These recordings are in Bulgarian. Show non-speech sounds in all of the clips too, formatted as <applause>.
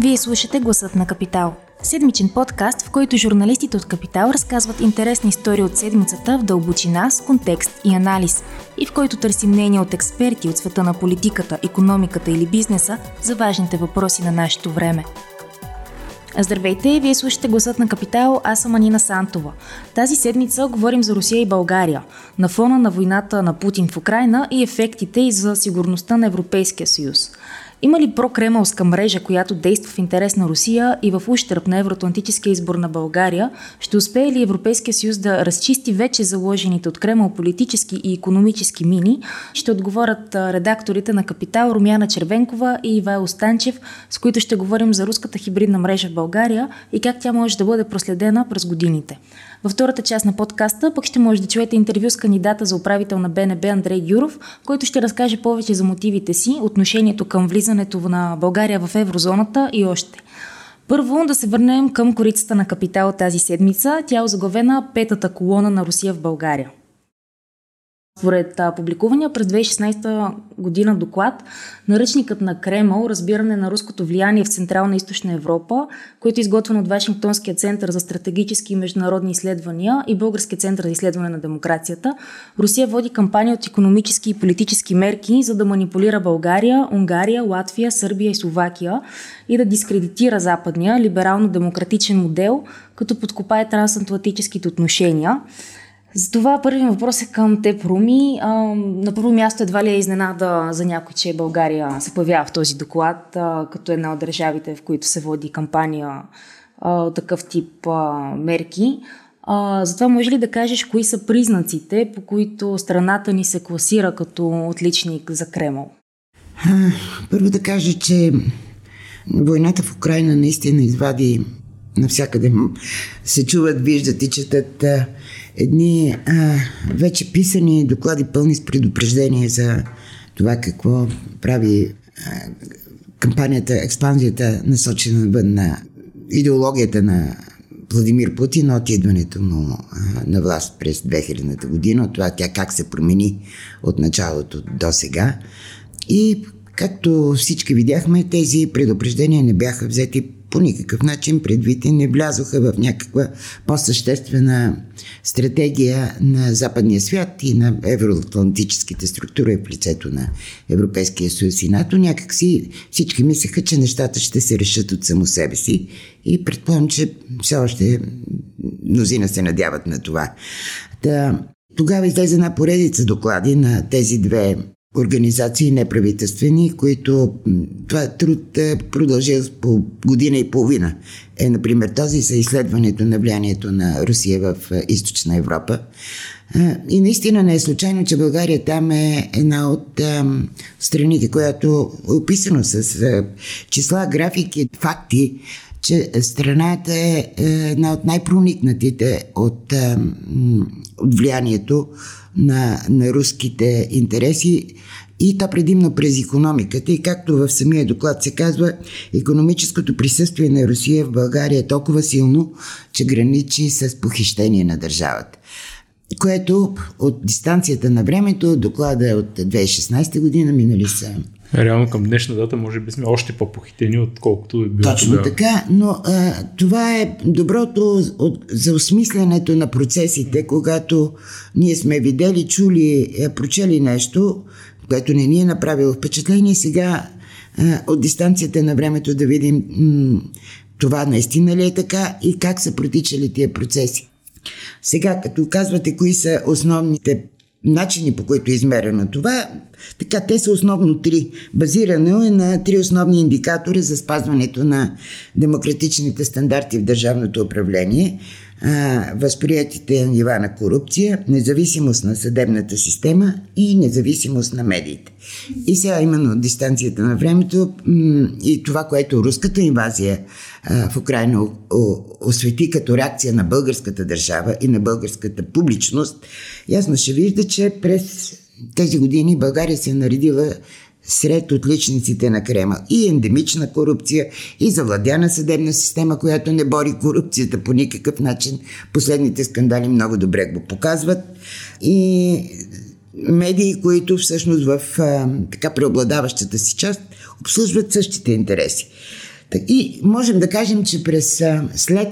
Вие слушате Гласът на Капитал. Седмичен подкаст, в който журналистите от Капитал разказват интересни истории от седмицата в дълбочина, с контекст и анализ, и в който търсим мнение от експерти от света на политиката, економиката или бизнеса за важните въпроси на нашето време. Здравейте, вие слушате гласът на Капитал, аз съм Анина Сантова. Тази седмица говорим за Русия и България, на фона на войната на Путин в Украина и ефектите и за сигурността на Европейския съюз. Има ли прокремълска мрежа, която действа в интерес на Русия и в ущърп на евроатлантическия избор на България? Ще успее ли Европейския съюз да разчисти вече заложените от Кремъл политически и економически мини? Ще отговорят редакторите на Капитал Румяна Червенкова и Ивайло Станчев, с които ще говорим за руската хибридна мрежа в България и как тя може да бъде проследена през годините. Във втората част на подкаста пък ще може да чуете интервю с кандидата за управител на БНБ Андрей Гюров, който ще разкаже повече за мотивите си, отношението към влизането на България в еврозоната и още. Първо да се върнем към корицата на капитал тази седмица. Тя е озаглавена петата колона на Русия в България. Според публикувания през 2016 година доклад, наръчникът на Кремъл, разбиране на руското влияние в Централна и Източна Европа, който е изготвен от Вашингтонския център за стратегически и международни изследвания и Българския център за изследване на демокрацията, Русия води кампания от економически и политически мерки, за да манипулира България, Унгария, Латвия, Сърбия и Словакия и да дискредитира западния либерално-демократичен модел, като подкопае трансатлантическите отношения. Затова първият въпрос е към теб, Руми. А, на първо място едва ли е изненада за някой, че България се появява в този доклад, а, като една от държавите, в които се води кампания а, такъв тип а, мерки. А, затова може ли да кажеш кои са признаците, по които страната ни се класира като отличник за Кремъл? Първо да кажа, че войната в Украина наистина извади навсякъде се чуват, виждат и четат едни а, вече писани доклади пълни с предупреждение за това какво прави а, кампанията, експанзията насочена навън на идеологията на Владимир Путин от идването му а, на власт през 2000-та година, от това тя как се промени от началото до сега. И както всички видяхме, тези предупреждения не бяха взети по никакъв начин предвид и не влязоха в някаква по-съществена стратегия на западния свят и на евроатлантическите структури в лицето на Европейския съюз и НАТО. Някакси всички мислеха, че нещата ще се решат от само себе си и предполагам, че все още мнозина се надяват на това. Да, тогава излезе една поредица доклади на тези две организации неправителствени, които това труд е продължил по година и половина. Е, например, този за изследването на влиянието на Русия в е, източна Европа. Е, и наистина не е случайно, че България там е една от страните, която е описано с числа, графики, факти, че страната е една от най-проникнатите от, от влиянието на, на руските интереси и то предимно през економиката. И както в самия доклад се казва, економическото присъствие на Русия в България е толкова силно, че граничи с похищение на държавата. Което от дистанцията на времето, доклада е от 2016 година, минали са Реално към днешна дата може би сме още по-похитени, отколкото е било Точно тогава. така, но а, това е доброто от, за осмислянето на процесите, когато ние сме видели, чули, е, прочели нещо, което не ни е направило впечатление, сега а, от дистанцията на времето да видим м- това наистина ли е така и как са протичали тия процеси. Сега, като казвате кои са основните начини по които е измерено това, така те са основно три. Базирано е на три основни индикатори за спазването на демократичните стандарти в държавното управление – възприятите нива на корупция, независимост на съдебната система и независимост на медиите. И сега именно дистанцията на времето и това, което руската инвазия в Украина освети като реакция на българската държава и на българската публичност, ясно ще вижда, че през тези години България се е наредила сред отличниците на Крема. И ендемична корупция, и завладяна съдебна система, която не бори корупцията по никакъв начин. Последните скандали много добре го показват. И медии, които всъщност в а, така преобладаващата си част обслужват същите интереси. И можем да кажем, че през след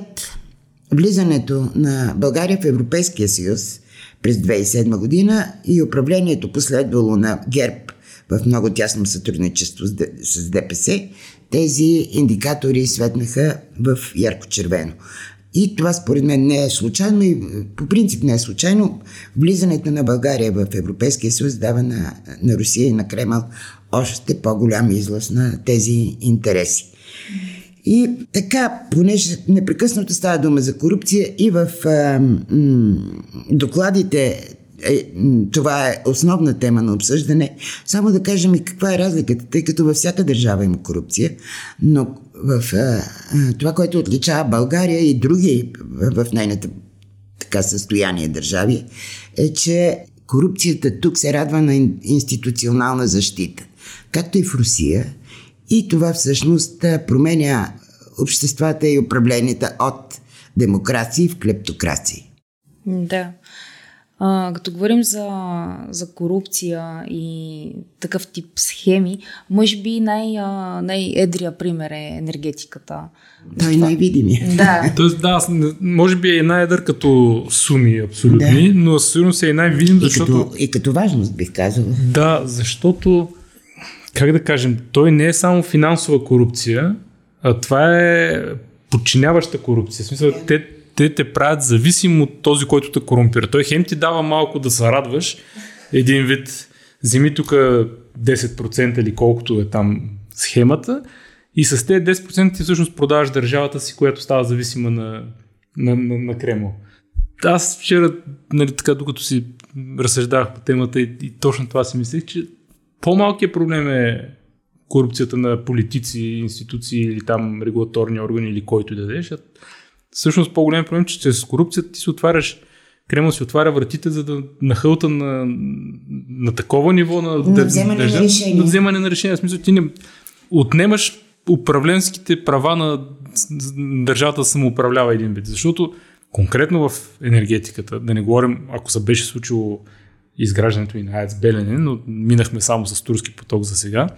влизането на България в Европейския съюз през 2007 година и управлението последвало на ГЕРБ в много тясно сътрудничество с ДПС, тези индикатори светнаха в ярко-червено. И това според мен не е случайно и по принцип не е случайно. Влизането на България в Европейския съюз дава на, на Русия и на Кремъл още по-голям излъз на тези интереси. И така, понеже непрекъснато става дума за корупция и в а, м, докладите е, това е основна тема на обсъждане. Само да кажем и каква е разликата, тъй като във всяка държава има корупция, но в а, това, което отличава България и други в нейната така състояние държави, е, че корупцията тук се радва на институционална защита, както и в Русия. И това всъщност променя обществата и управленията от демокрации в клептокрации. Да. А, като говорим за, за корупция и такъв тип схеми, може би най, най-едрия пример е енергетиката. Той е най-видимия. <laughs> Да. Тоест, да, може би е най-едър като суми абсолютни, да. но сигурно се е най-видим, защото... И като, и като важност бих казал. Да, защото, как да кажем, той не е само финансова корупция, а това е подчиняваща корупция. В смисъл, те те те правят зависим от този, който те корумпира. Той хем ти дава малко да се радваш, един вид, вземи тук 10% или колкото е там схемата и с тези 10% ти всъщност продаваш държавата си, която става зависима на, на, на, на Кремъл. Аз вчера, нали, така, докато си разсъждавах по темата и, и точно това си мислех, че по-малкият проблем е корупцията на политици, институции или там регулаторни органи или който да дадеш, всъщност по-голям проблем, че чрез корупцията ти си отваряш Кремъл си отваря вратите, за да нахълта на, на такова ниво на, на вземане на, на решение. На вземане на решение. В смисъл, ти не отнемаш управленските права на държавата да самоуправлява един вид. Защото конкретно в енергетиката, да не говорим, ако се беше случило изграждането и на АЕЦ Белене, но минахме само с турски поток за сега,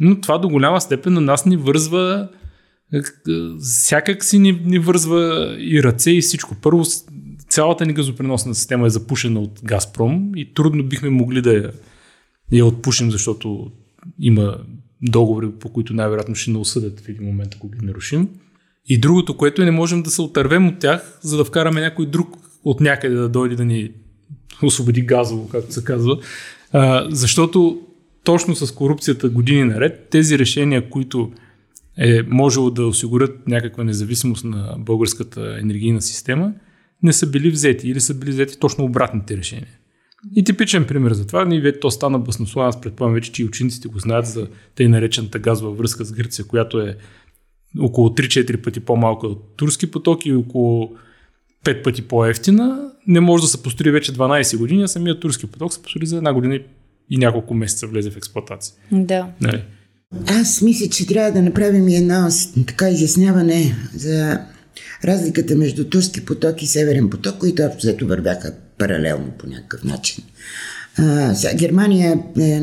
но това до голяма степен на нас ни вързва всякак си ни, ни вързва и ръце и всичко. Първо, цялата ни газопреносна система е запушена от Газпром и трудно бихме могли да я, я отпушим, защото има договори, по които най-вероятно ще не осъдят в един момент, ако ги нарушим. И другото, което е, не можем да се отървем от тях, за да вкараме някой друг от някъде да дойде да ни <laughs> освободи газово, както се казва. А, защото точно с корупцията години наред, тези решения, които е можело да осигурят някаква независимост на българската енергийна система, не са били взети или са били взети точно обратните решения. И типичен пример за това, ние то стана баснословен, аз предполагам вече, че и учениците го знаят за тъй наречената газова връзка с Гърция, която е около 3-4 пъти по-малка от турски поток и около 5 пъти по-ефтина. Не може да се построи вече 12 години, а самият турски поток се построи за една година и няколко месеца влезе в експлуатация. Да. Нали? Аз мисля, че трябва да направим едно така изясняване за разликата между Турски поток и Северен поток, които общо вървяха паралелно по някакъв начин. А, сега, Германия, е,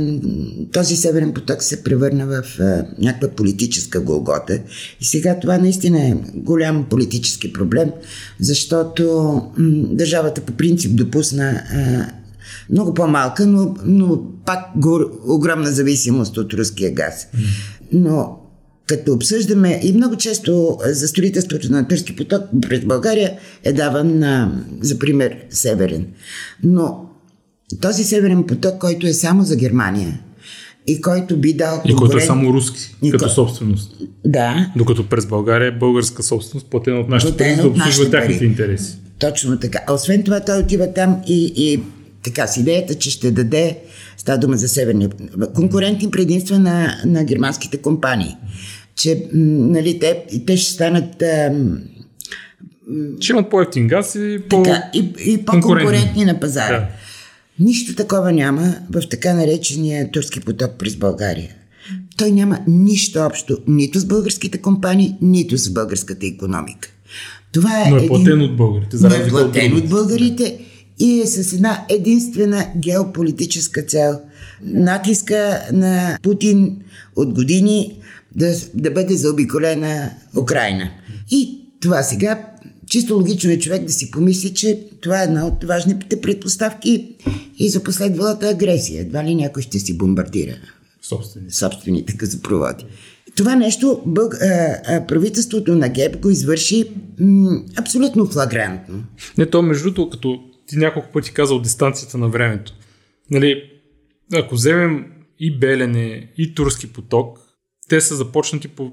този Северен поток се превърна в е, някаква политическа голгота и сега това наистина е голям политически проблем, защото м, държавата по принцип допусна е, много по-малка, но, но пак го, огромна зависимост от руския газ. Но като обсъждаме и много често за строителството на Турски поток през България е даван на, за пример Северен. Но този Северен поток, който е само за Германия и който би дал... И който е само руски, и като ко... собственост. Да. Докато през България е българска собственост, платена от нашите пари, да обслужва тяхните интереси. Точно така. Освен това, той отива там и, и така с идеята, че ще даде, става дума за северни, конкурентни предимства на, на германските компании. Че, нали, те, те ще станат... Ам, ще имат по-ефтин газ и, по- така, и, и по-конкурентни на пазара. Да. Нищо такова няма в така наречения турски поток през България. Той няма нищо общо нито с българските компании, нито с българската економика. Това е Но е един... платен от българите. За е платен от българите и е с една единствена геополитическа цел. Натиска на Путин от години да, да бъде заобиколена Украина. И това сега чисто логично е човек да си помисли, че това е една от важните предпоставки и за последвалата агресия. Едва ли някой ще си бомбардира собствените, собствените газопроводи. Това нещо бълг, а, а, правителството на ГЕП го извърши м, абсолютно флагрантно. Не, то между другото, като ти няколко пъти казал дистанцията на времето. Нали, ако вземем и Белене, и Турски поток, те са започнати по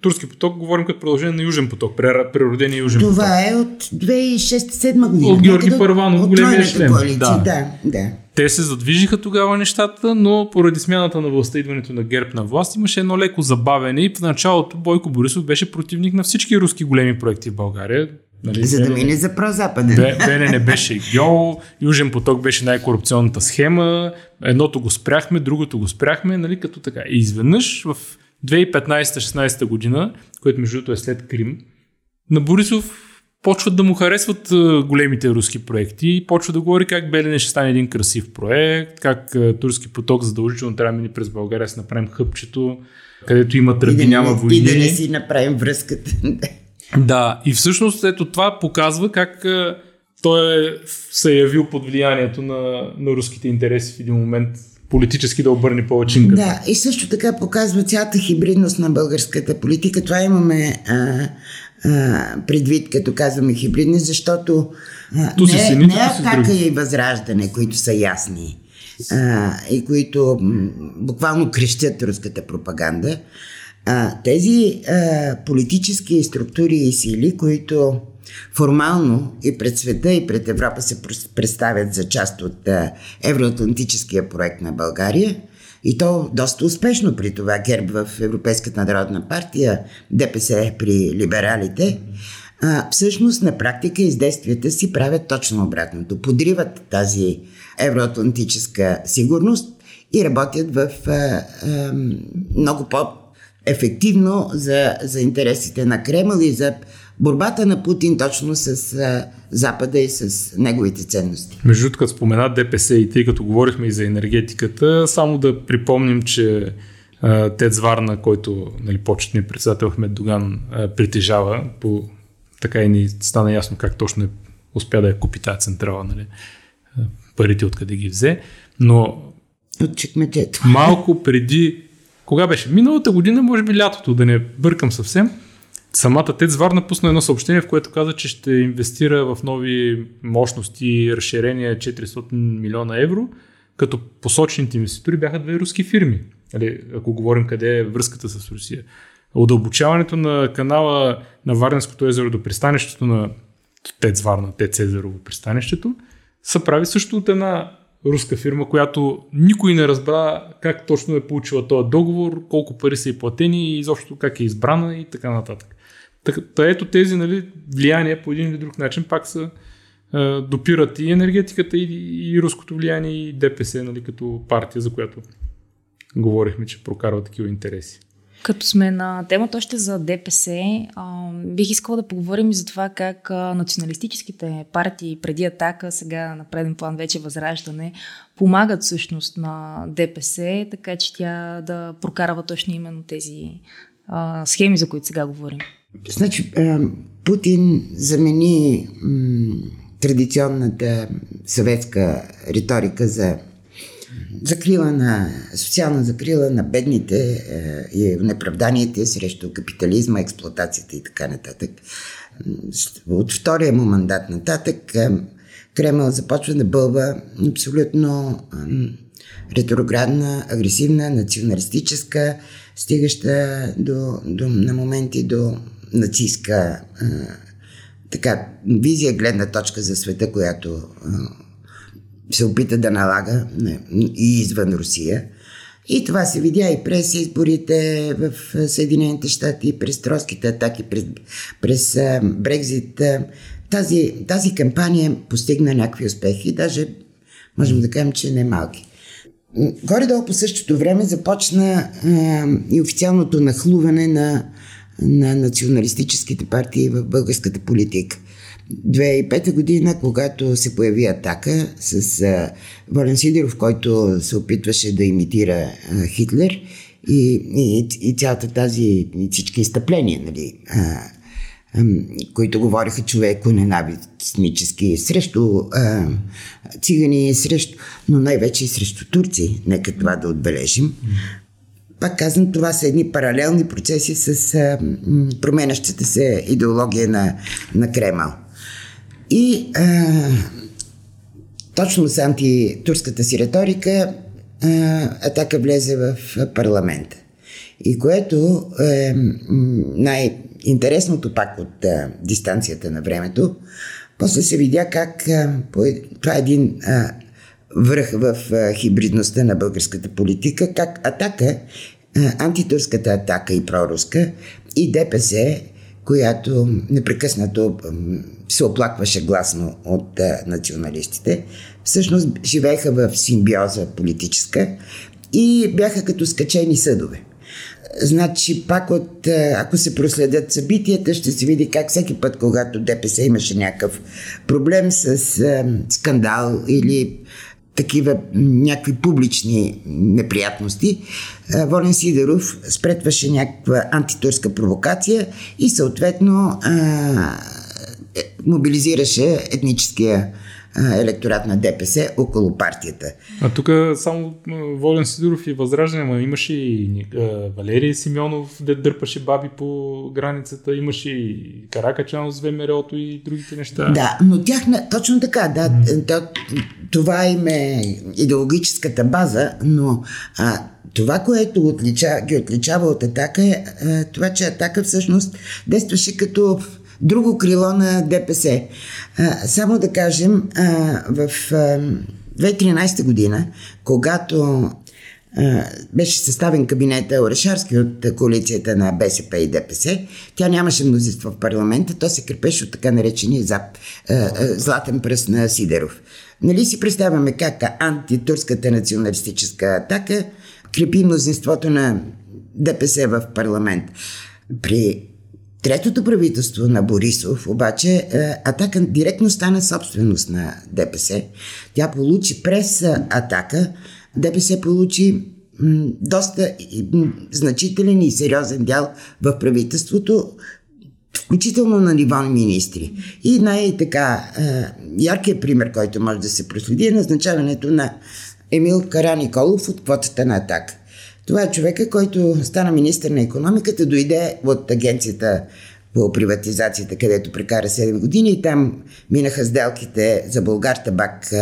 Турски поток, говорим като продължение на Южен поток, преродения Южен Това поток. Това е от 2006-2007 година. От Георги Първанов, големия член. Да. да, да. Те се задвижиха тогава нещата, но поради смяната на властта, идването на ГЕРБ на власт, имаше едно леко забавене и в началото Бойко Борисов беше противник на всички руски големи проекти в България. Нали, За да мине за прозападен. Беле не беше гео, Южен поток беше най-корупционната схема, едното го спряхме, другото го спряхме, нали, като така. И изведнъж в 2015-16 година, което между другото е след Крим, на Борисов почват да му харесват големите руски проекти и почва да говори как Белене ще стане един красив проект, как турски поток задължително трябва да мине през България, да направим хъпчето, където има тръби, да няма войни. И да не си направим връзката. <laughs> да, и всъщност ето това показва как той е, се е явил под влиянието на, на руските интереси в един момент политически да обърне повече Да, и също така показва цялата хибридност на българската политика. Това имаме а, а, предвид, като казваме хибридни, защото а, не, си не е атака и възраждане, които са ясни а, и които м, буквално крещят руската пропаганда. А, тези а, политически структури и сили, които формално и пред света, и пред Европа се представят за част от евроатлантическия проект на България. И то доста успешно при това ГЕРБ в Европейската народна партия, ДПС при либералите. А, всъщност на практика издействията си правят точно обратното. Подриват тази евроатлантическа сигурност и работят в а, а, много по-ефективно за, за интересите на Кремъл и за борбата на Путин точно с а, Запада и с неговите ценности. Между другото, като спомена ДПС и тъй като говорихме и за енергетиката, само да припомним, че а, Тец Варна, който нали, почетният председател Ахмед Доган а, притежава, по, така и ни стана ясно как точно е, успя да я купи тази централа, нали, парите откъде ги взе, но от чекмеджето. Малко преди, кога беше? Миналата година, може би лятото, да не бъркам съвсем, Самата ТЕЦ Варна пусна едно съобщение, в което каза, че ще инвестира в нови мощности и разширения 400 милиона евро, като посочените инвеститори бяха две руски фирми. Али, ако говорим къде е връзката с Русия. Удълбочаването на канала на Варненското езеро до пристанището на ТЕЦ Варна, ТЕЦ Езерово пристанището, се прави също от една руска фирма, която никой не разбра как точно е получила този договор, колко пари са и платени и изобщо как е избрана и така нататък. Та ето тези нали, влияния по един или друг начин пак са е, допират и енергетиката, и, и руското влияние, и ДПС нали, като партия, за която говорихме, че прокарва такива интереси. Като сме на темата още за ДПС, а, бих искала да поговорим и за това как а, националистическите партии преди атака, сега на преден план вече възраждане, помагат всъщност на ДПС, така че тя да прокарва точно именно тези а, схеми, за които сега говорим. Значи, Путин замени традиционната съветска риторика за закрила на, социална закрила на бедните и неправданиите срещу капитализма, експлуатацията и така нататък. От втория му мандат нататък Кремъл започва да бълва абсолютно ретроградна, агресивна, националистическа, стигаща до, до, на моменти до нацистска така, визия, гледна точка за света, която се опита да налага и извън Русия. И това се видя и през изборите в Съединените щати, през троските атаки, през, през Брекзит. Тази, тази кампания постигна някакви успехи, даже можем да кажем, че не малки. Горе-долу по същото време започна а, и официалното нахлуване на на националистическите партии в българската политика. 2005 година, когато се появи атака с а, Волен Сидеров, който се опитваше да имитира а, Хитлер и, и, и цялата тази, и всички изтъпления, нали, а, които говориха човеко ненавистнически срещу а, цигани, срещу, но най-вече и срещу турци, нека това да отбележим. Пак казвам, това са едни паралелни процеси с а, променящата се идеология на, на Кремъл. И а, точно с антитурската си риторика а, атака влезе в парламента. И което е най-интересното пак от а, дистанцията на времето, после се видя как а, по, това е един а, връх в хибридността на българската политика, как атака, антитурската атака и проруска и ДПС, която непрекъснато се оплакваше гласно от националистите, всъщност живееха в симбиоза политическа и бяха като скачени съдове. Значи, пак от, ако се проследят събитията, ще се види как всеки път, когато ДПС имаше някакъв проблем с скандал или такива някакви публични неприятности, Волен Сидеров спретваше някаква антитурска провокация и съответно е, мобилизираше етническия електорат на ДПС около партията. А тук само Волен Сидоров и Възраждане, ма имаше и Валерий Симеонов, де дърпаше баби по границата, имаше и Каракачанов с ВМРО-то и другите неща. Да, но тях, точно така, да, mm. това им е идеологическата база, но а, това, което отлича, ги отличава от Атака е а, това, че Атака всъщност действаше като друго крило на ДПС. Само да кажем, в а, 2013 година, когато беше съставен кабинет Орешарски от коалицията на БСП и ДПС, тя нямаше мнозинство в парламента, то се крепеше от така наречения зап, златен пръст на Сидеров. Нали си представяме как антитурската националистическа атака крепи мнозинството на ДПС в парламент. При Третото правителство на Борисов, обаче, е, Атака директно стана собственост на ДПС. Тя получи през Атака, ДПС получи доста значителен и сериозен дял в правителството, включително на ниво министри. И най-така е, яркият пример, който може да се проследи е назначаването на Емил Караниколов от квотата на Атака. Това е човека, който стана министър на економиката, дойде от агенцията по приватизацията, където прекара 7 години и там минаха сделките за Българ Табак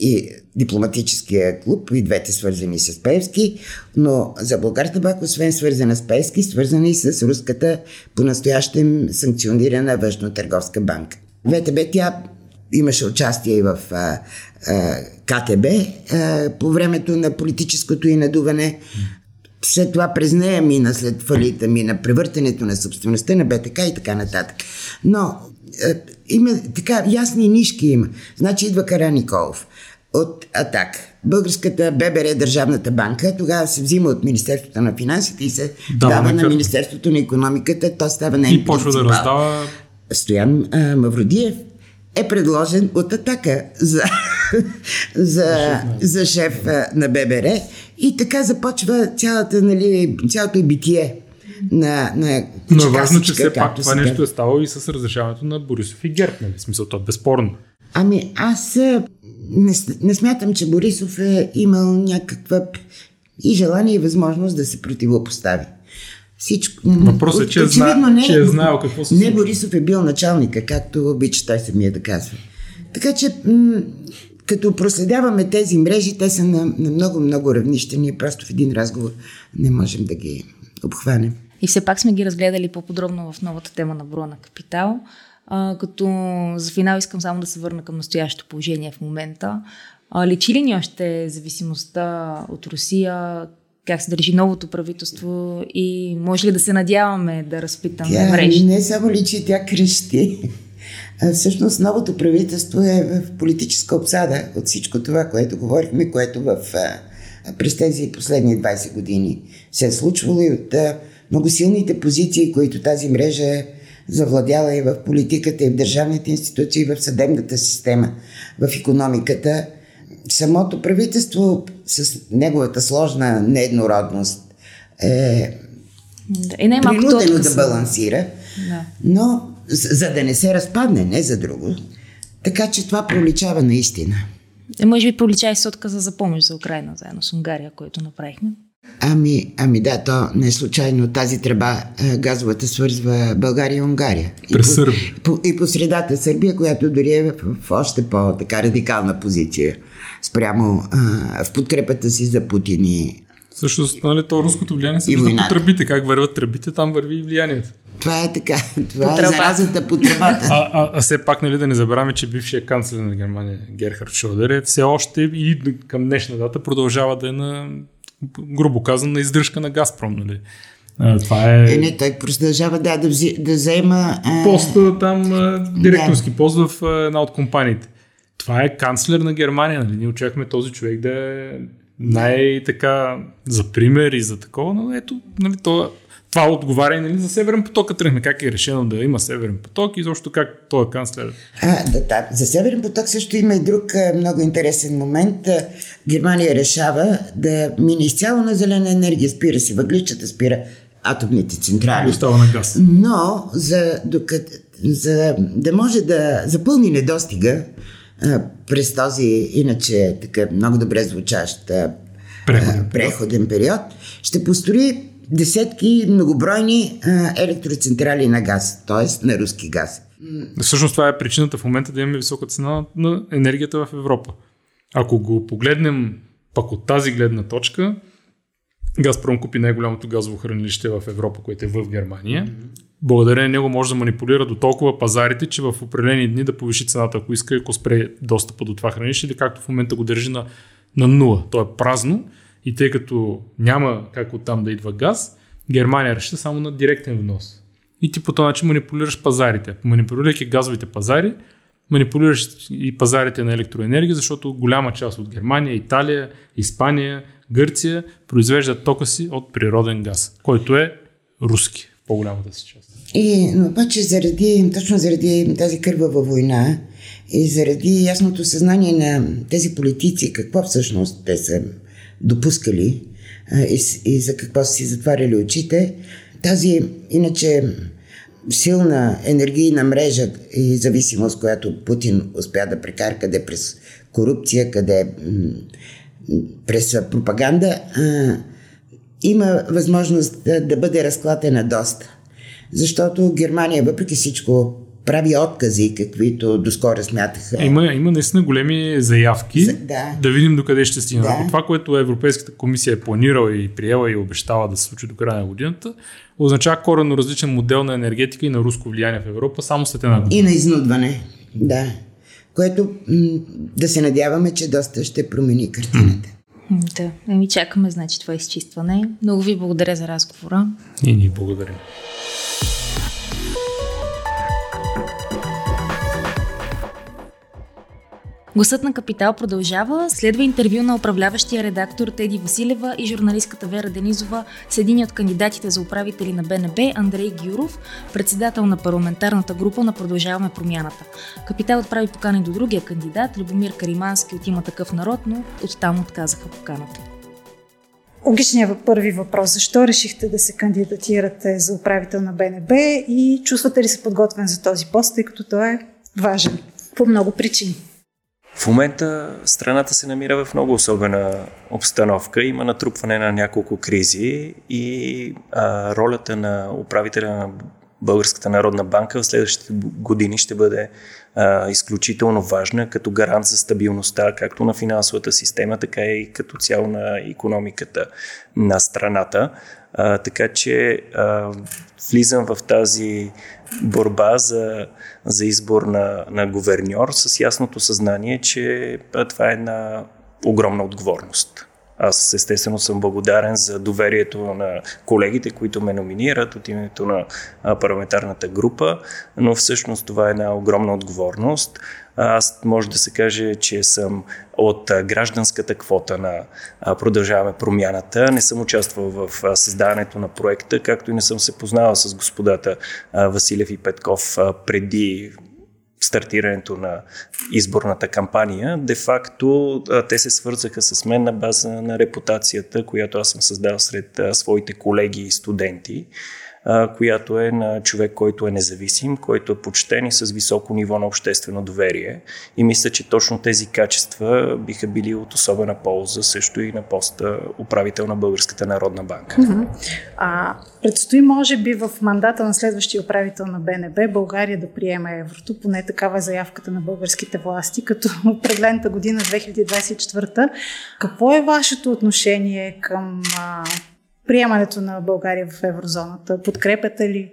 и дипломатическия клуб, и двете свързани с Певски, но за Българ Табак, освен свързана с Певски, свързана и с руската по-настоящем санкционирана външно-търговска банка. ВТБ тя имаше участие и в КТБ а, по времето на политическото и надуване. След това през нея мина, след фалита мина, превъртането на собствеността на БТК и така нататък. Но а, има така ясни нишки има. Значи идва Кара Николов от АТАК. Българската ББР, Държавната банка, тогава се взима от Министерството на финансите и се да, дава на Министерството на економиката, то става на И почва да раздава Стоян а, Мавродиев е предложен от Атака за, за, за шеф на ББР и така започва цялата, нали, цялото битие на, на Но е важно, че все пак това нещо е ставало и с разрешаването на Борисов и Герб, нали? Смисъл, то е безспорно. Ами аз не, не смятам, че Борисов е имал някаква и желание и възможност да се противопостави. Всичко. Въпросът е, че, е зна, не, че е знаел какво се Не Борисов е бил началника, както обича той самия да казва. Така че, м- като проследяваме тези мрежи, те са на, на много-много равнища. Ние просто в един разговор не можем да ги обхванем. И все пак сме ги разгледали по-подробно в новата тема на Броя на Капитал. А, като за финал искам само да се върна към настоящото положение в момента. А, лечи ли ни още зависимостта от Русия? как се държи новото правителство и може ли да се надяваме да разпитаме тя мрежи? Не само личи, тя крещи. Всъщност новото правителство е в политическа обсада от всичко това, което говорихме, което в, през тези последни 20 години се е случвало и от много силните позиции, които тази мрежа е завладяла и в политиката, и в държавните институции, и в съдебната система, в економиката. Самото правителство с неговата сложна нееднородност е и принудено да балансира, да. но за да не се разпадне, не за друго. Така че това проличава наистина. Е, може би пролича и с отказа за помощ за Украина, заедно с Унгария, който направихме. Ами, ами да, то не е случайно тази тръба газовата свързва България и Унгария. През и по, по, и по средата Сърбия, която дори е в, в още по-така радикална позиция спрямо а, в подкрепата си за Путин и също, нали, то руското влияние се вижда по тръбите. Как върват тръбите, там върви и влиянието. Това е така. <laughs> Това по е заразата по тръбата. А, а, а все пак, нали, да не забравяме, че бившия канцлер на Германия, Герхард Шодер, е все още и към днешна дата продължава да е на, грубо казано, на издръжка на Газпром. Нали. А, това е... е... Не, той продължава да, да, взи, да взема... А... Поста там, директорски да. пост в една от компаниите. Това е канцлер на Германия. Нали? Ние очакваме този човек да е най-така за пример и за такова, но ето, нали, това, това отговаря нали, за Северен поток, тръгне как е решено да има Северен поток и защо как той е канцлер. А, да, да. За Северен поток също има и друг много интересен момент. Германия решава да мине изцяло на зелена енергия, спира си въглищата, спира атомните централи. Остава на газ. Но за, докато, за да може да запълни недостига, през този иначе така много добре звучащ преходен, преходен период, ще построи десетки многобройни електроцентрали на газ, т.е. на руски газ. Всъщност това е причината в момента да имаме висока цена на енергията в Европа. Ако го погледнем пък от тази гледна точка, Газпром купи най-голямото газово хранилище в Европа, което е в Германия. Mm-hmm благодарение него може да манипулира до толкова пазарите, че в определени дни да повиши цената, ако иска, ако спре достъпа до това хранилище, или както в момента го държи на, на нула. То е празно и тъй като няма как оттам да идва газ, Германия реши само на директен внос. И ти по този начин манипулираш пазарите. Манипулирайки газовите пазари, манипулираш и пазарите на електроенергия, защото голяма част от Германия, Италия, Испания, Гърция произвеждат тока си от природен газ, който е руски в по-голямата си част. И, обаче заради, точно заради тази кървава война и заради ясното съзнание на тези политици, какво всъщност те са допускали и, и за какво са си затваряли очите, тази иначе силна енергийна мрежа и зависимост, която Путин успя да прекара къде през корупция, къде през пропаганда, има възможност да, да бъде разклатена доста. Защото Германия, въпреки всичко, прави откази, каквито доскоро смятаха. Има, има наистина големи заявки. За, да. да видим докъде ще стигнат. Да. това, което Европейската комисия е планирала и приела и обещава да се случи до края на годината, означава коренно различен модел на енергетика и на руско влияние в Европа само след една година. И на изнудване, да. Което м- да се надяваме, че доста ще промени картината. Да, ами чакаме, значи, това изчистване. Много ви благодаря за разговора. И ни благодарим. Гласът на Капитал продължава. Следва интервю на управляващия редактор Теди Василева и журналистката Вера Денизова с един от кандидатите за управители на БНБ Андрей Гюров, председател на парламентарната група на Продължаваме промяната. Капитал отправи покани до другия кандидат, Любомир Каримански от има такъв народ, но оттам отказаха поканата. Логичният първи въпрос. Защо решихте да се кандидатирате за управител на БНБ и чувствате ли се подготвен за този пост, тъй като той е важен по много причини? В момента страната се намира в много особена обстановка. Има натрупване на няколко кризи и а, ролята на управителя на Българската народна банка в следващите години ще бъде а, изключително важна като гарант за стабилността както на финансовата система, така и като цяло на економиката на страната. А, така че а, влизам в тази борба за, за избор на, на говерньор с ясното съзнание, че това е една огромна отговорност. Аз естествено съм благодарен за доверието на колегите, които ме номинират от името на парламентарната група, но всъщност това е една огромна отговорност. Аз може да се каже, че съм от гражданската квота на Продължаваме промяната. Не съм участвал в създаването на проекта, както и не съм се познавал с господата Василев и Петков преди стартирането на изборната кампания, де-факто те се свързаха с мен на база на репутацията, която аз съм създал сред своите колеги и студенти която е на човек, който е независим, който е почтен и с високо ниво на обществено доверие. И мисля, че точно тези качества биха били от особена полза също и на поста управител на Българската народна банка. А, предстои, може би, в мандата на следващия управител на БНБ България да приеме еврото, поне такава е заявката на българските власти, като <laughs> определената година 2024. Какво е вашето отношение към а, приемането на България в еврозоната? Подкрепяте ли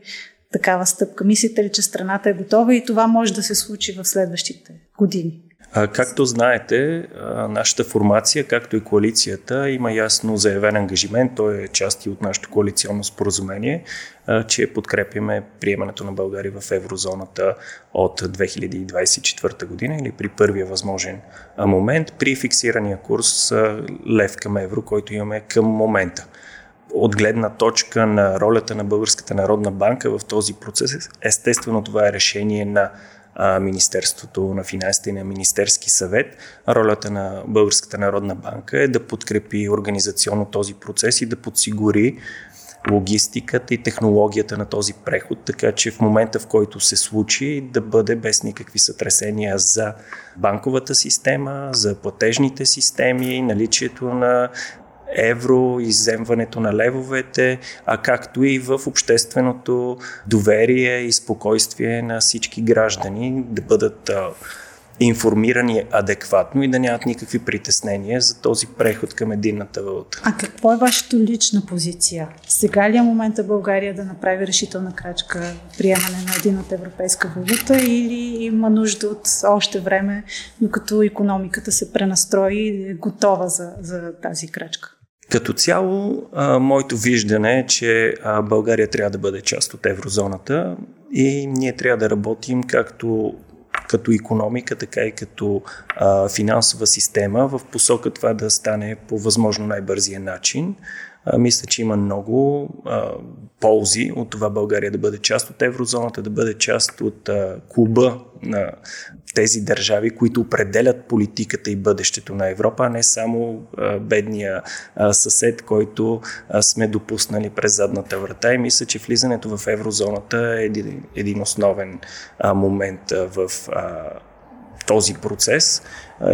такава стъпка? Мислите ли, че страната е готова и това може да се случи в следващите години? А, както знаете, нашата формация, както и коалицията, има ясно заявен ангажимент, той е част и от нашето коалиционно споразумение, че подкрепяме приемането на България в еврозоната от 2024 година или при първия възможен момент, при фиксирания курс лев към евро, който имаме към момента от гледна точка на ролята на Българската народна банка в този процес, естествено това е решение на Министерството на финансите и на Министерски съвет. Ролята на Българската народна банка е да подкрепи организационно този процес и да подсигури логистиката и технологията на този преход, така че в момента в който се случи да бъде без никакви сътресения за банковата система, за платежните системи, наличието на евро, иземването на левовете, а както и в общественото доверие и спокойствие на всички граждани да бъдат информирани адекватно и да нямат никакви притеснения за този преход към единната валута. А какво е вашата лична позиция? Сега ли е момента България да направи решителна крачка приемане на единната европейска валута или има нужда от още време, докато економиката се пренастрои и е готова за, за тази крачка? Като цяло, а, моето виждане е, че а, България трябва да бъде част от еврозоната и ние трябва да работим както като економика, така и като а, финансова система в посока това да стане по възможно най-бързия начин. Мисля, че има много а, ползи от това България да бъде част от еврозоната, да бъде част от а, клуба на тези държави, които определят политиката и бъдещето на Европа, а не само а, бедния а, съсед, който а, сме допуснали през задната врата. И мисля, че влизането в еврозоната е един, един основен а, момент а, в а, този процес.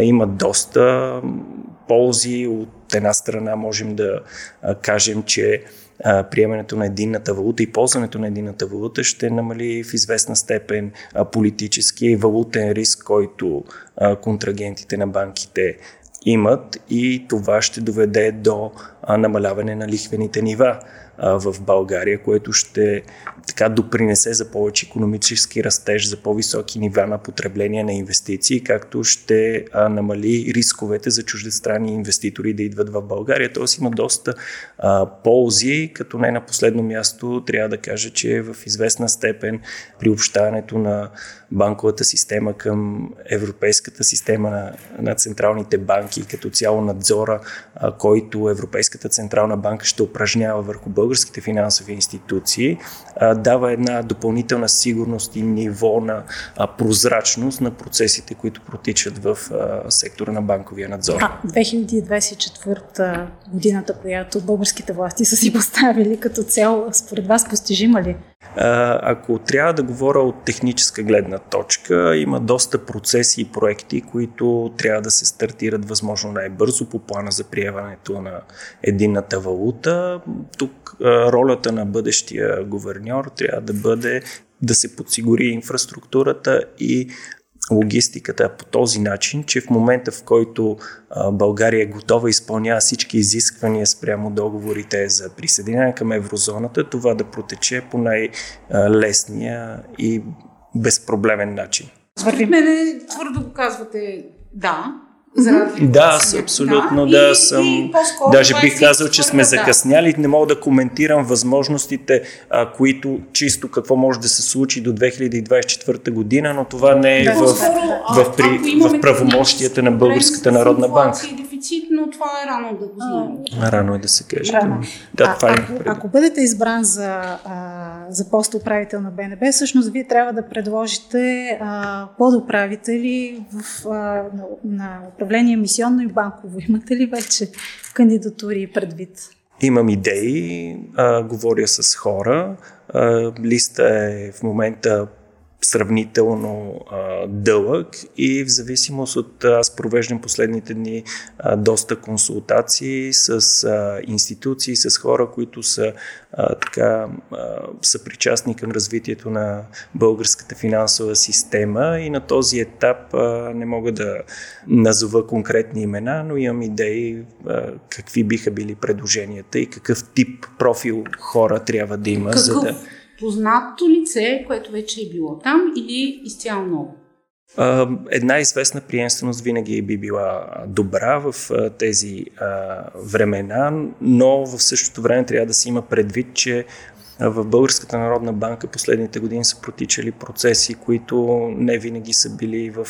Има доста ползи. От една страна можем да кажем, че приемането на единната валута и ползването на единната валута ще намали в известна степен политически и валутен риск, който контрагентите на банките имат и това ще доведе до намаляване на лихвените нива в България, което ще така допринесе за повече економически растеж, за по-високи нива на потребление на инвестиции, както ще намали рисковете за чуждестранни инвеститори да идват в България. Тоест има доста а, ползи, като не на последно място трябва да кажа, че в известна степен приобщаването на банковата система към европейската система на, на централните банки, като цяло надзора, а, който Европейската централна банка ще упражнява върху българските финансови институции, дава една допълнителна сигурност и ниво на прозрачност на процесите, които протичат в сектора на банковия надзор. А, 2024 годината, която българските власти са си поставили като цел, според вас постижима ли? Ако трябва да говоря от техническа гледна точка, има доста процеси и проекти, които трябва да се стартират възможно най-бързо по плана за приемането на единната валута. Тук ролята на бъдещия гуверньор трябва да бъде да се подсигури инфраструктурата и логистиката по този начин, че в момента в който България е готова и изпълнява всички изисквания спрямо договорите за присъединяване към еврозоната, това да протече по най-лесния и безпроблемен начин. Според мен твърдо го казвате да, За разлика да, аз абсолютно да, да съм. И даже бих казал, че сме да. закъсняли. Не мога да коментирам възможностите, а, които чисто какво може да се случи до 2024 година, но това не е да, в, в, в, при, в правомощията на Българската народна банка дефицит, но това е рано да го знаем. Рано е да се каже. Рано. Да, а, това е ако, ако бъдете избран за, а, за пост управител на БНБ, всъщност вие трябва да предложите а, подуправители в, а, на, на управление емисионно и банково. <laughs> Имате ли вече кандидатури предвид? Имам идеи, а, говоря с хора. А, листа е в момента сравнително а, дълъг и в зависимост от аз провеждам последните дни а, доста консултации с а, институции, с хора, които са а, така а, са причастни към развитието на българската финансова система и на този етап а, не мога да назова конкретни имена, но имам идеи а, какви биха били предложенията и какъв тип профил хора трябва да има, какъв? за да познато лице, което вече е било там или изцяло ново? Една известна приемственост винаги би била добра в тези времена, но в същото време трябва да се има предвид, че в Българската народна банка последните години са протичали процеси, които не винаги са били в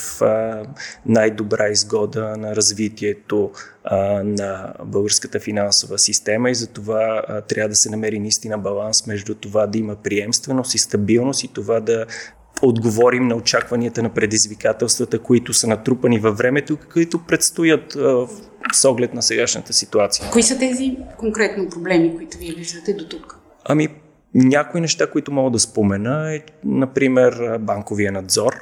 най-добра изгода на развитието на българската финансова система и за това трябва да се намери наистина баланс между това да има приемственост и стабилност и това да отговорим на очакванията на предизвикателствата, които са натрупани във времето, които предстоят с оглед на сегашната ситуация. Кои са тези конкретно проблеми, които вие виждате до тук? Ами, някои неща, които мога да спомена е, например, банковия надзор.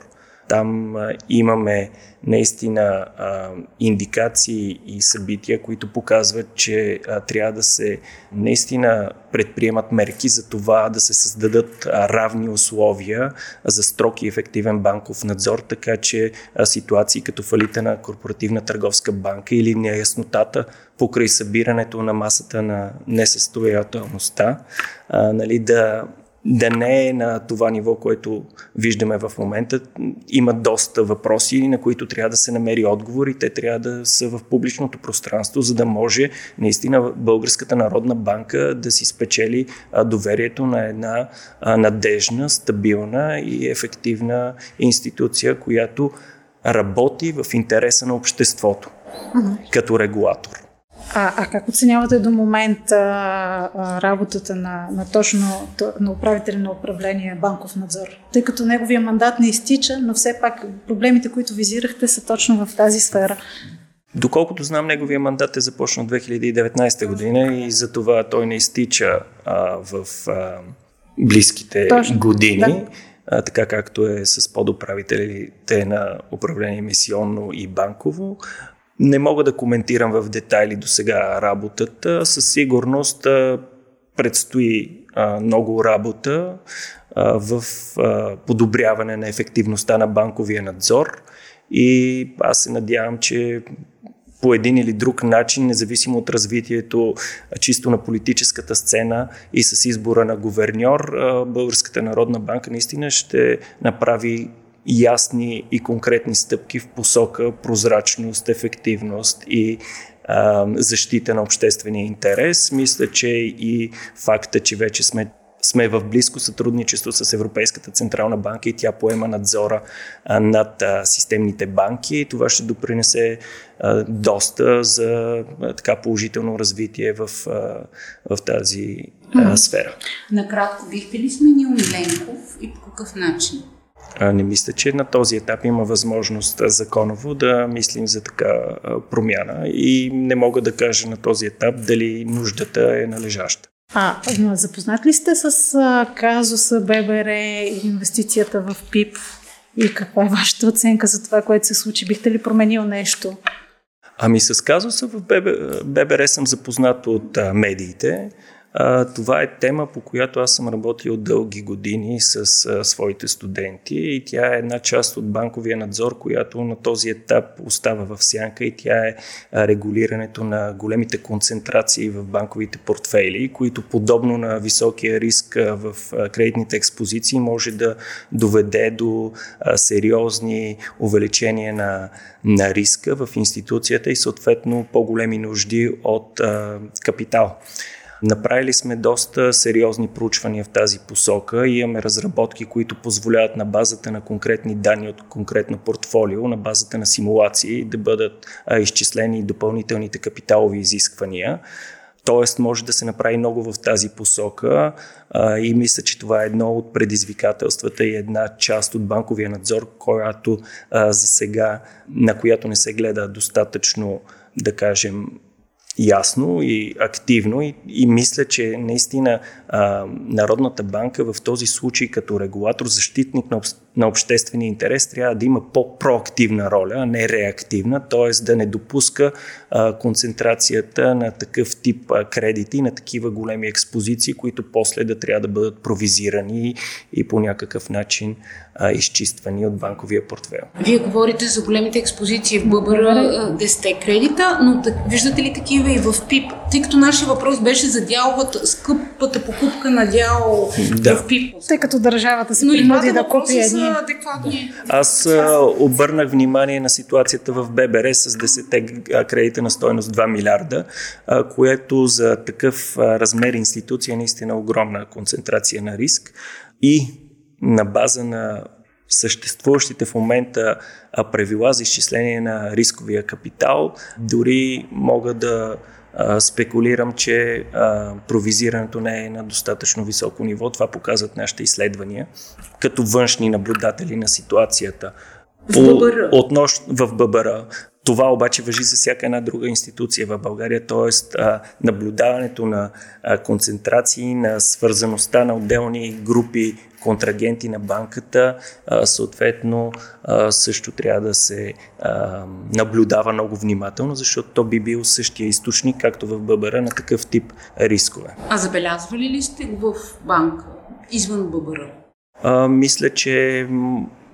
Там имаме наистина а, индикации и събития, които показват, че а, трябва да се наистина предприемат мерки за това да се създадат а, равни условия за строг и ефективен банков надзор, така че а, ситуации като фалита на корпоративна търговска банка или неяснотата покрай събирането на масата на несъстоятелността, а, нали, да да не е на това ниво, което виждаме в момента. Има доста въпроси, на които трябва да се намери отговор и те трябва да са в публичното пространство, за да може наистина Българската народна банка да си спечели доверието на една надежна, стабилна и ефективна институция, която работи в интереса на обществото като регулатор. А, а как оценявате до момента а, работата на, на точно на управителя на управление банков надзор? Тъй като неговия мандат не изтича, но все пак проблемите, които визирахте, са точно в тази сфера. Доколкото знам, неговия мандат е започнал 2019 година и за това той не изтича а, в а, близките Точно, години. Да. А, така както е с подуправителите на управление мисионно и банково. Не мога да коментирам в детайли до сега работата. Със сигурност предстои много работа в подобряване на ефективността на банковия надзор и аз се надявам, че по един или друг начин, независимо от развитието чисто на политическата сцена и с избора на говерньор, Българската народна банка наистина ще направи ясни и конкретни стъпки в посока прозрачност, ефективност и а, защита на обществения интерес. Мисля, че и факта, че вече сме сме в близко сътрудничество с Европейската Централна банка и тя поема надзора над системните банки. И това ще допринесе доста за така положително развитие в, в тази сфера. Накратко, бихте ли сменил Миленков и по какъв начин? Не мисля, че на този етап има възможност законово да мислим за така промяна и не мога да кажа на този етап дали нуждата е належаща. А, запознат ли сте с казуса ББР и инвестицията в ПИП и каква е вашата оценка за това, което се случи? Бихте ли променил нещо? Ами с казуса в ББР съм запознат от а, медиите. Това е тема, по която аз съм работил дълги години с а, своите студенти и тя е една част от банковия надзор, която на този етап остава в сянка и тя е регулирането на големите концентрации в банковите портфели, които подобно на високия риск в кредитните експозиции може да доведе до сериозни увеличения на, на риска в институцията и съответно по-големи нужди от а, капитал. Направили сме доста сериозни проучвания в тази посока имаме разработки, които позволяват на базата на конкретни данни от конкретно портфолио, на базата на симулации да бъдат а, изчислени допълнителните капиталови изисквания. Тоест може да се направи много в тази посока а, и мисля, че това е едно от предизвикателствата и една част от банковия надзор, която а, за сега, на която не се гледа достатъчно, да кажем, ясно и активно и, и мисля, че наистина а, Народната банка в този случай като регулатор, защитник на, на обществения интерес трябва да има по-проактивна роля, а не реактивна, т.е. да не допуска а, концентрацията на такъв тип а, кредити, на такива големи експозиции, които после да трябва да бъдат провизирани и, и по някакъв начин а, изчиствани от банковия портфел. Вие говорите за големите експозиции в ББР 10 кредита, но так, виждате ли такива и в ПИП? Тъй като нашия въпрос беше за дяловата, скъпата покупка на дял да. в ПИП. Тъй като държавата се принуди да купи едни. адекватни. Аз а, обърнах внимание на ситуацията в ББР с 10 кредита на стойност 2 милиарда, а, което за такъв а, размер институция е наистина огромна концентрация на риск и на база на съществуващите в момента правила за изчисление на рисковия капитал, дори мога да спекулирам, че провизирането не е на достатъчно високо ниво. Това показват нашите изследвания, като външни наблюдатели на ситуацията. В ББР. Отнош, в ББР. Това обаче въжи за всяка една друга институция в България, т.е. наблюдаването на концентрации, на свързаността на отделни групи контрагенти на банката, съответно също трябва да се наблюдава много внимателно, защото то би бил същия източник, както в ББР, на такъв тип рискове. А забелязвали ли сте в банка, извън ББР? А, мисля, че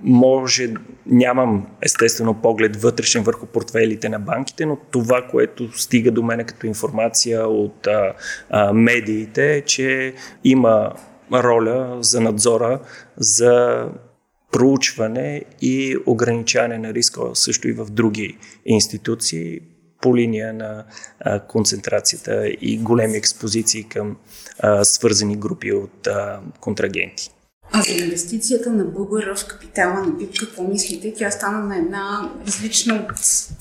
може, нямам естествено поглед вътрешен върху портфелите на банките, но това, което стига до мене като информация от а, а, медиите е, че има роля за надзора, за проучване и ограничаване на риска също и в други институции по линия на а, концентрацията и големи експозиции към а, свързани групи от а, контрагенти. А за инвестицията на ББР в капитала на БИП, какво мислите? Тя стана на една различна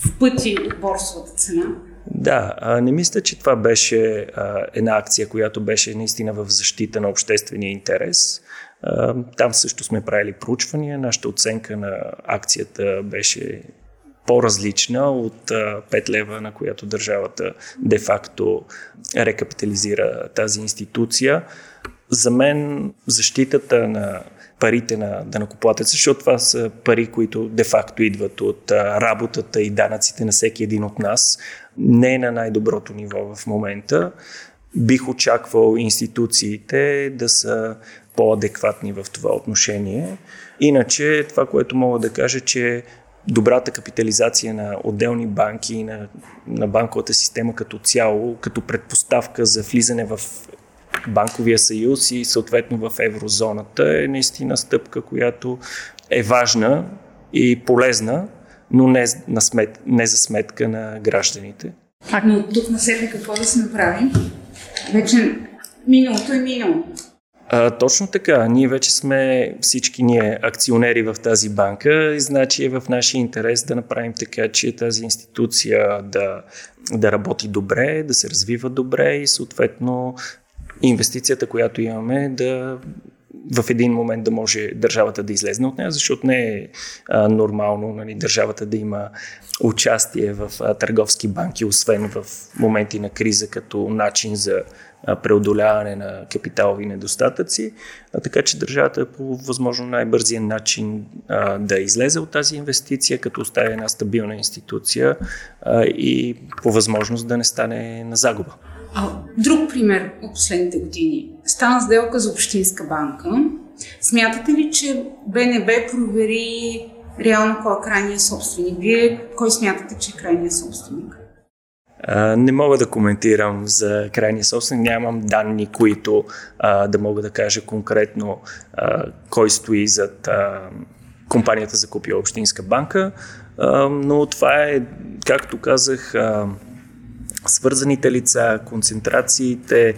в пъти от борсовата цена. Да, не мисля, че това беше една акция, която беше наистина в защита на обществения интерес. Там също сме правили проучвания. Нашата оценка на акцията беше по-различна от 5 лева, на която държавата де-факто рекапитализира тази институция. За мен защитата на парите на данакоплатеца, защото това са пари, които де-факто идват от работата и данъците на всеки един от нас, не е на най-доброто ниво в момента. Бих очаквал институциите да са по-адекватни в това отношение. Иначе това, което мога да кажа, че добрата капитализация на отделни банки и на, на банковата система като цяло, като предпоставка за влизане в банковия съюз и съответно в еврозоната е наистина стъпка, която е важна и полезна, но не, на смет, не за сметка на гражданите. А, но тук на себе какво да се направи? Вече миналото е минало. А, точно така. Ние вече сме всички ние акционери в тази банка и значи е в нашия интерес да направим така, че тази институция да, да работи добре, да се развива добре и съответно инвестицията, която имаме, да в един момент да може държавата да излезне от нея, защото не е а, нормално нали, държавата да има участие в а, търговски банки, освен в моменти на криза, като начин за преодоляване на капиталови недостатъци. А, така че държавата по възможно най-бързия начин а, да излезе от тази инвестиция, като остави една стабилна институция а, и по възможност да не стане на загуба. А, друг пример от последните години. Стана сделка за Общинска банка. Смятате ли, че БНБ провери реално кой е крайният собственик? Вие кой смятате, че е крайният собственик? Не мога да коментирам за крайния собственик, нямам данни, които а, да мога да кажа конкретно а, кой стои зад а, компанията за купила Общинска банка, а, но това е, както казах, а, свързаните лица, концентрациите,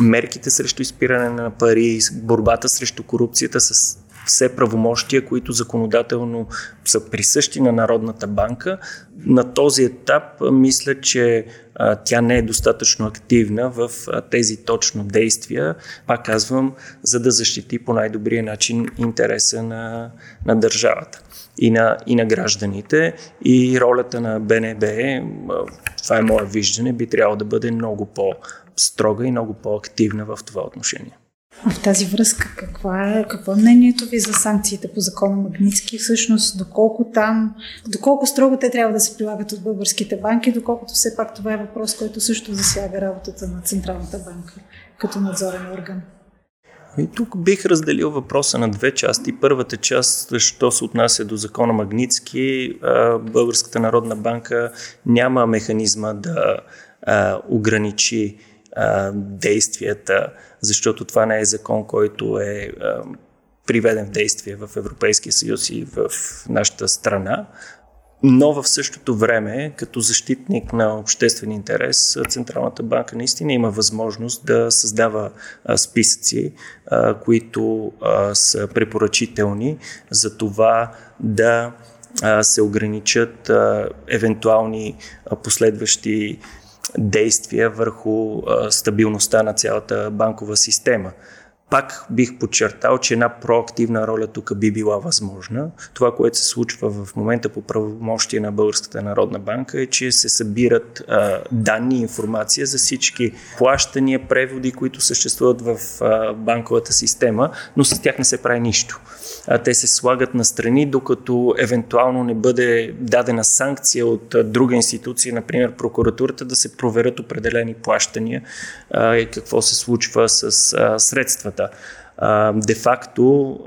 мерките срещу изпиране на пари, борбата срещу корупцията с все правомощия, които законодателно са присъщи на Народната банка. На този етап мисля, че а, тя не е достатъчно активна в а, тези точно действия, пак казвам, за да защити по най-добрия начин интереса на, на държавата и на, и на гражданите. И ролята на БНБ, това е мое виждане, би трябвало да бъде много по-строга и много по-активна в това отношение. В тази връзка, каква е, какво е мнението ви за санкциите по закона Магницки? Всъщност, доколко там, доколко строго те трябва да се прилагат от българските банки, доколкото все пак това е въпрос, който също засяга работата на Централната банка като надзорен орган? И тук бих разделил въпроса на две части. Първата част, що се отнася до закона Магницки, Българската народна банка няма механизма да ограничи действията защото това не е закон, който е приведен в действие в Европейския съюз и в нашата страна. Но в същото време, като защитник на обществен интерес, Централната банка наистина има възможност да създава списъци, които са препоръчителни за това да се ограничат евентуални последващи действия върху стабилността на цялата банкова система. Пак бих подчертал, че една проактивна роля тук би била възможна. Това, което се случва в момента по правомощие на Българската народна банка е, че се събират а, данни, информация за всички плащания, преводи, които съществуват в а, банковата система, но с тях не се прави нищо те се слагат на страни, докато евентуално не бъде дадена санкция от друга институция, например прокуратурата, да се проверят определени плащания и какво се случва с средствата. Де-факто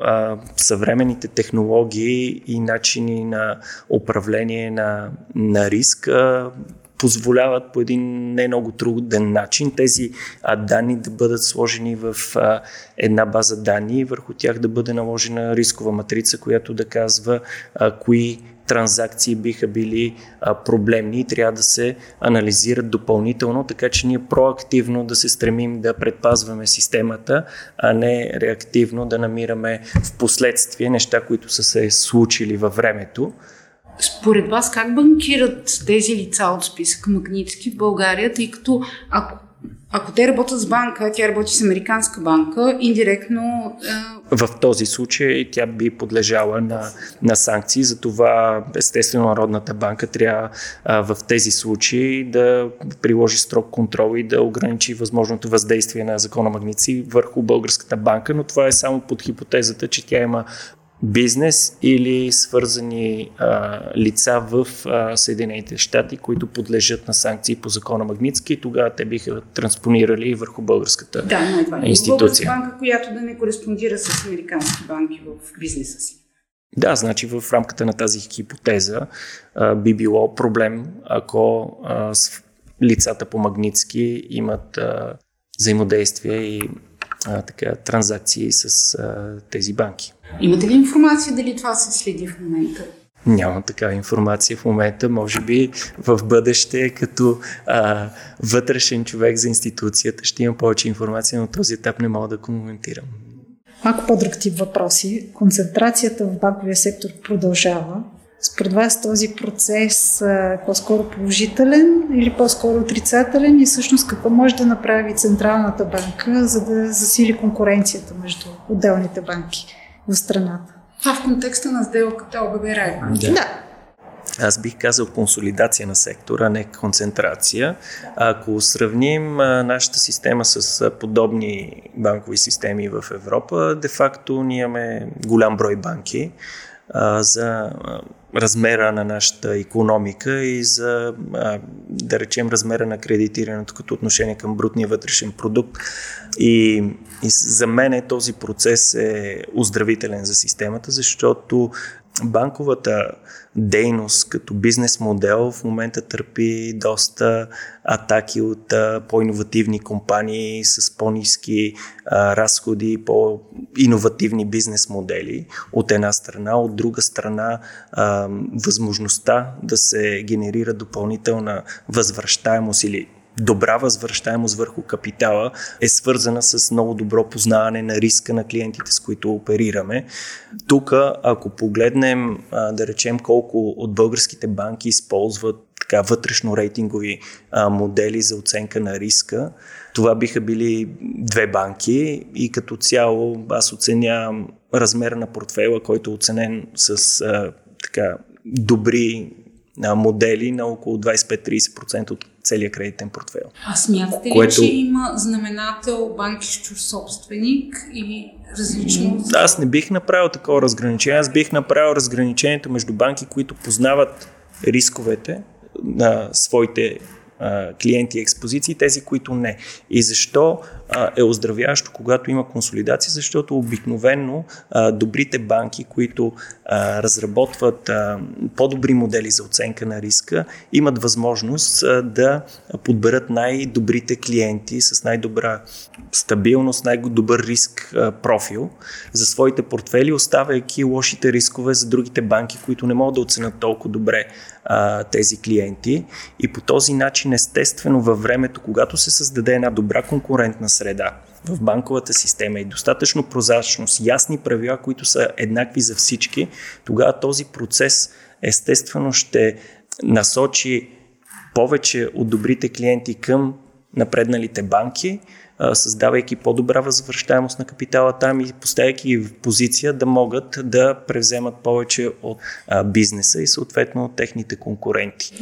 съвременните технологии и начини на управление на, на риск позволяват по един не много труден начин тези данни да бъдат сложени в една база данни и върху тях да бъде наложена рискова матрица, която да казва кои транзакции биха били а, проблемни и трябва да се анализират допълнително, така че ние проактивно да се стремим да предпазваме системата, а не реактивно да намираме в последствие неща, които са се случили във времето. Според вас как банкират тези лица от списък Магнитски в България, тъй като ако ако те работят с банка, тя работи с американска банка, индиректно. Е... В този случай тя би подлежала на, на санкции, затова естествено Народната банка трябва а, в тези случаи да приложи строг контрол и да ограничи възможното въздействие на закона Магници върху българската банка, но това е само под хипотезата, че тя има бизнес или свързани а, лица в а, Съединените щати, които подлежат на санкции по закона Магницки и тогава те биха транспонирали върху българската да, едва институция. Българска банка, която да не кореспондира с американски банки в бизнеса си. Да, значи в рамката на тази хипотеза а, би било проблем, ако а, лицата по Магницки имат а, взаимодействие и а, така, транзакции с а, тези банки. Имате ли информация дали това се следи в момента? Нямам такава информация в момента. Може би в бъдеще, като а, вътрешен човек за институцията, ще имам повече информация, но този етап не мога да коментирам. Малко по-друг тип въпроси. Концентрацията в банковия сектор продължава. Според вас този процес е по-скоро положителен или по-скоро отрицателен и всъщност какво може да направи Централната банка, за да засили конкуренцията между отделните банки в страната? Това в контекста на сделката ОББ Да. да. Аз бих казал консолидация на сектора, не концентрация. Ако сравним нашата система с подобни банкови системи в Европа, де-факто ние имаме голям брой банки. За размера на нашата економика и за, да речем, размера на кредитирането като отношение към брутния вътрешен продукт. И, и за мен този процес е оздравителен за системата, защото банковата дейност като бизнес модел в момента търпи доста атаки от по-инновативни компании с по-низки разходи, по-инновативни бизнес модели от една страна, от друга страна а, възможността да се генерира допълнителна възвръщаемост или добра възвръщаемост върху капитала е свързана с много добро познаване на риска на клиентите, с които оперираме. Тук, ако погледнем, да речем, колко от българските банки използват така вътрешно рейтингови модели за оценка на риска. Това биха били две банки и като цяло аз оценявам размера на портфела, който е оценен с така добри модели на около 25-30% от целият кредитен портфел. А смятате ли, което... че има знаменател банки с чуж собственик и различно? Аз не бих направил такова разграничение. Аз бих направил разграничението между банки, които познават рисковете на своите клиенти и експозиции, тези, които не. И защо е оздравяващо, когато има консолидация, защото обикновенно добрите банки, които разработват по-добри модели за оценка на риска, имат възможност да подберат най-добрите клиенти с най-добра стабилност, най-добър риск профил за своите портфели, оставяйки лошите рискове за другите банки, които не могат да оценят толкова добре тези клиенти. И по този начин, естествено, във времето, когато се създаде една добра конкурентна среда в банковата система и достатъчно прозрачност, ясни правила, които са еднакви за всички, тогава този процес естествено ще насочи повече от добрите клиенти към напредналите банки, създавайки по-добра възвръщаемост на капитала там и поставяйки в позиция да могат да превземат повече от бизнеса и съответно от техните конкуренти.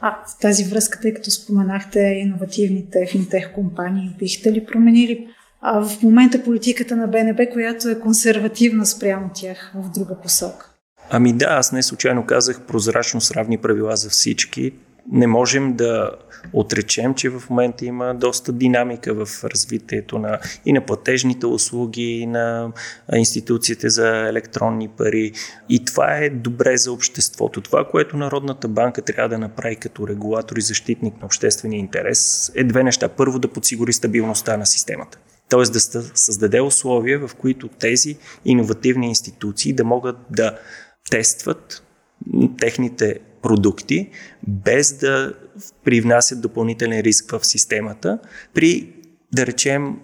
А в тази връзка, тъй като споменахте иновативните финтех компании, бихте ли променили а в момента политиката на БНБ, която е консервативна спрямо тях в друга посока? Ами да, аз не случайно казах прозрачност, равни правила за всички не можем да отречем, че в момента има доста динамика в развитието на и на платежните услуги, и на институциите за електронни пари. И това е добре за обществото. Това, което Народната банка трябва да направи като регулатор и защитник на обществения интерес, е две неща. Първо да подсигури стабилността на системата. Т.е. да създаде условия, в които тези иновативни институции да могат да тестват техните продукти, без да привнасят допълнителен риск в системата, при, да речем,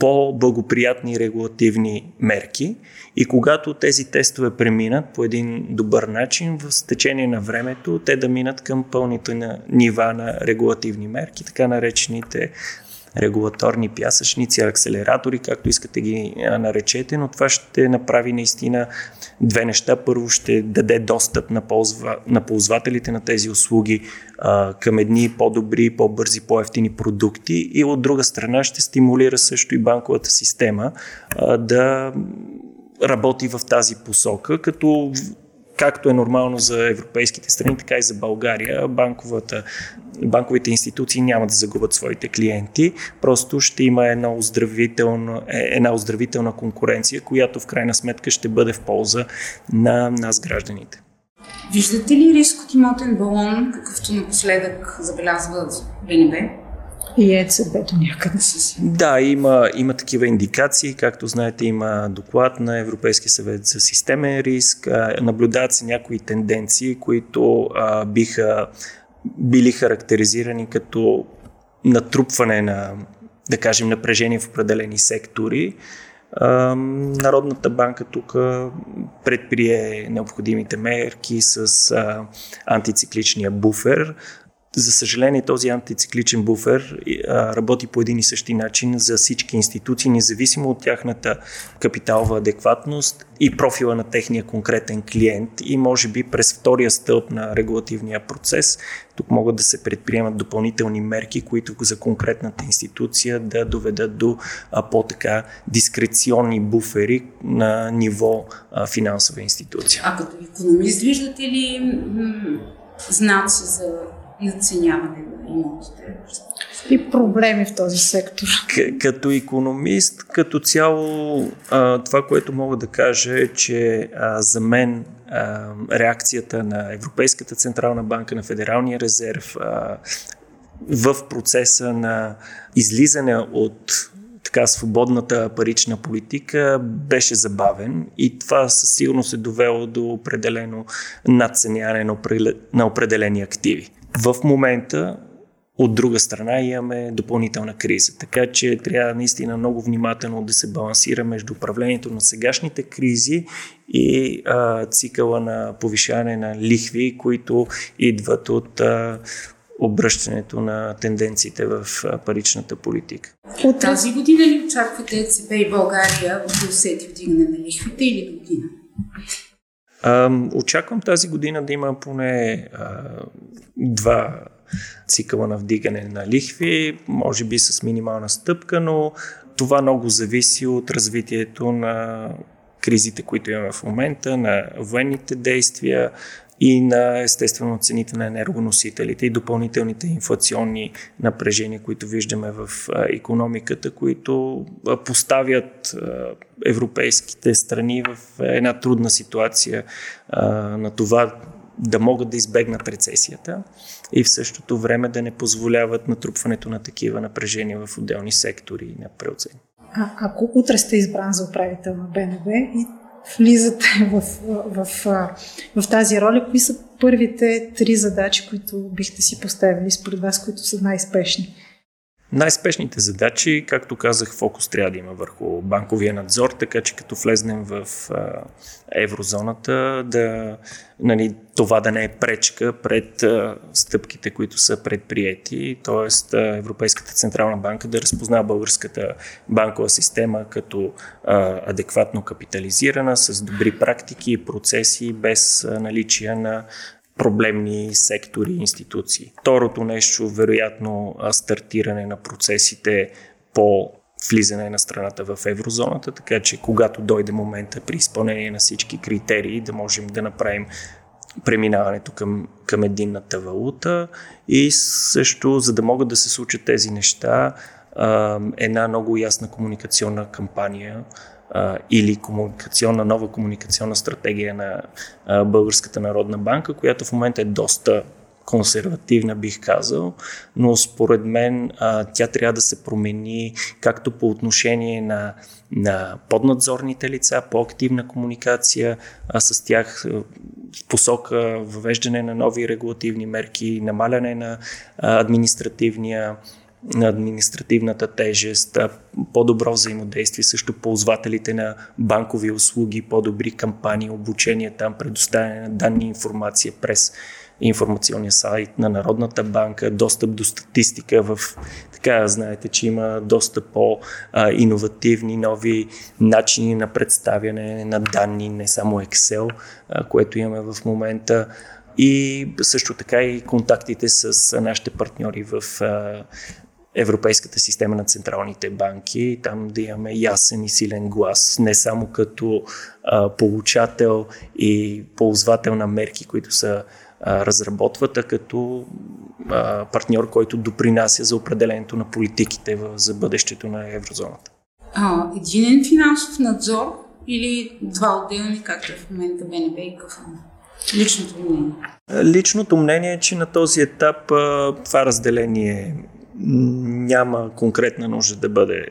по-благоприятни регулативни мерки. И когато тези тестове преминат по един добър начин, в течение на времето те да минат към пълните нива на регулативни мерки, така наречените регулаторни пясъчници, акселератори, както искате ги наречете, но това ще направи наистина две неща. Първо ще даде достъп на, ползва, на ползвателите на тези услуги а, към едни по-добри, по-бързи, по-ефтини продукти и от друга страна ще стимулира също и банковата система а, да работи в тази посока, като както е нормално за европейските страни, така и за България, банковата, банковите институции няма да загубят своите клиенти, просто ще има една оздравителна, е, една оздравителна конкуренция, която в крайна сметка ще бъде в полза на нас гражданите. Виждате ли риск от имотен балон, какъвто напоследък забелязва БНБ? И ЕЦБ-то някъде си. Да, има, има такива индикации. Както знаете, има доклад на Европейския съвет за системен риск. Наблюдават се някои тенденции, които а, биха били характеризирани като натрупване на, да кажем, напрежение в определени сектори. Народната банка тук предприе необходимите мерки с антицикличния буфер, за съжаление, този антицикличен буфер а, работи по един и същи начин за всички институции, независимо от тяхната капиталова адекватност и профила на техния конкретен клиент. И може би през втория стълб на регулативния процес тук могат да се предприемат допълнителни мерки, които за конкретната институция да доведат до а, по-така дискреционни буфери на ниво а, финансова институция. А като економист виждате ли знаци за надценяване на имотите. И проблеми в този сектор. К- като економист, като цяло, а, това, което мога да кажа е, че а, за мен а, реакцията на Европейската Централна банка, на Федералния резерв а, в процеса на излизане от така свободната парична политика беше забавен и това със сигурност е довело до определено надценяване на определени активи. В момента от друга страна имаме допълнителна криза. Така че трябва наистина много внимателно да се балансира между управлението на сегашните кризи и а, цикъла на повишаване на лихви, които идват от а, обръщането на тенденциите в паричната политика. От тази година ли очаквате ЕЦБ и България да усети вдигане на лихвите или до година? Очаквам тази година да има поне а, два цикъла на вдигане на лихви, може би с минимална стъпка, но това много зависи от развитието на кризите, които имаме в момента, на военните действия, и на естествено цените на енергоносителите и допълнителните инфлационни напрежения, които виждаме в економиката, които поставят европейските страни в една трудна ситуация на това да могат да избегнат рецесията и в същото време да не позволяват натрупването на такива напрежения в отделни сектори на преоцени. А, ако утре сте избран за управител на БНБ и влизате в, в, в, в тази роля, кои са първите три задачи, които бихте си поставили според вас, които са най-спешни? Най-спешните задачи, както казах, фокус трябва да има върху банковия надзор, така че като влезнем в еврозоната, да, нали, това да не е пречка пред стъпките, които са предприяти, т.е. Европейската Централна банка да разпознава българската банкова система като адекватно капитализирана, с добри практики и процеси, без наличие на проблемни сектори и институции. Второто нещо, вероятно, стартиране на процесите по влизане на страната в еврозоната, така че когато дойде момента при изпълнение на всички критерии да можем да направим преминаването към, към единната валута и също, за да могат да се случат тези неща, една много ясна комуникационна кампания а, или комуникационна, нова комуникационна стратегия на а, Българската народна банка, която в момента е доста консервативна, бих казал, но според мен а, тя трябва да се промени както по отношение на, на поднадзорните лица, по-активна комуникация а с тях в посока въвеждане на нови регулативни мерки, намаляне на а, административния на административната тежест, по-добро взаимодействие, също ползвателите на банкови услуги, по-добри кампании, обучение там, предоставяне на данни и информация през информационния сайт на Народната банка, достъп до статистика в така, знаете, че има доста по-инновативни нови начини на представяне на данни, не само Excel, което имаме в момента. И също така и контактите с нашите партньори в европейската система на централните банки, там да имаме ясен и силен глас, не само като а, получател и ползвател на мерки, които са а, разработват, а като а, партньор, който допринася за определението на политиките в, за бъдещето на еврозоната. А, единен финансов надзор или два отделни, както е в момента БНБ и КФН? Личното мнение? Личното мнение е, че на този етап а, това разделение няма конкретна нужда да бъде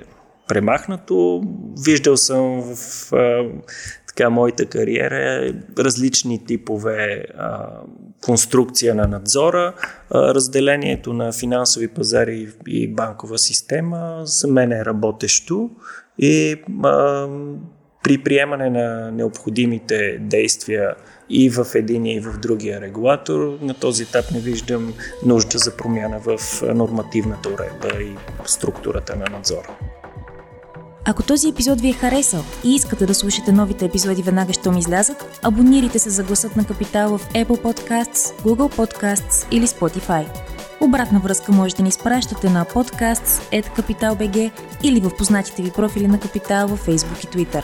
премахнато. Виждал съм в а, така моята кариера различни типове а, конструкция на надзора, а, разделението на финансови пазари и банкова система за мен е работещо и а, при приемане на необходимите действия и в единия и в другия регулатор, на този етап не виждам нужда за промяна в нормативната уредба и структурата на надзора. Ако този епизод ви е харесал и искате да слушате новите епизоди веднага, щом излязат, абонирайте се за гласът на Капитал в Apple Podcasts, Google Podcasts или Spotify. Обратна връзка можете да ни изпращате на podcasts.capital.bg или в познатите ви профили на Капитал във Facebook и Twitter.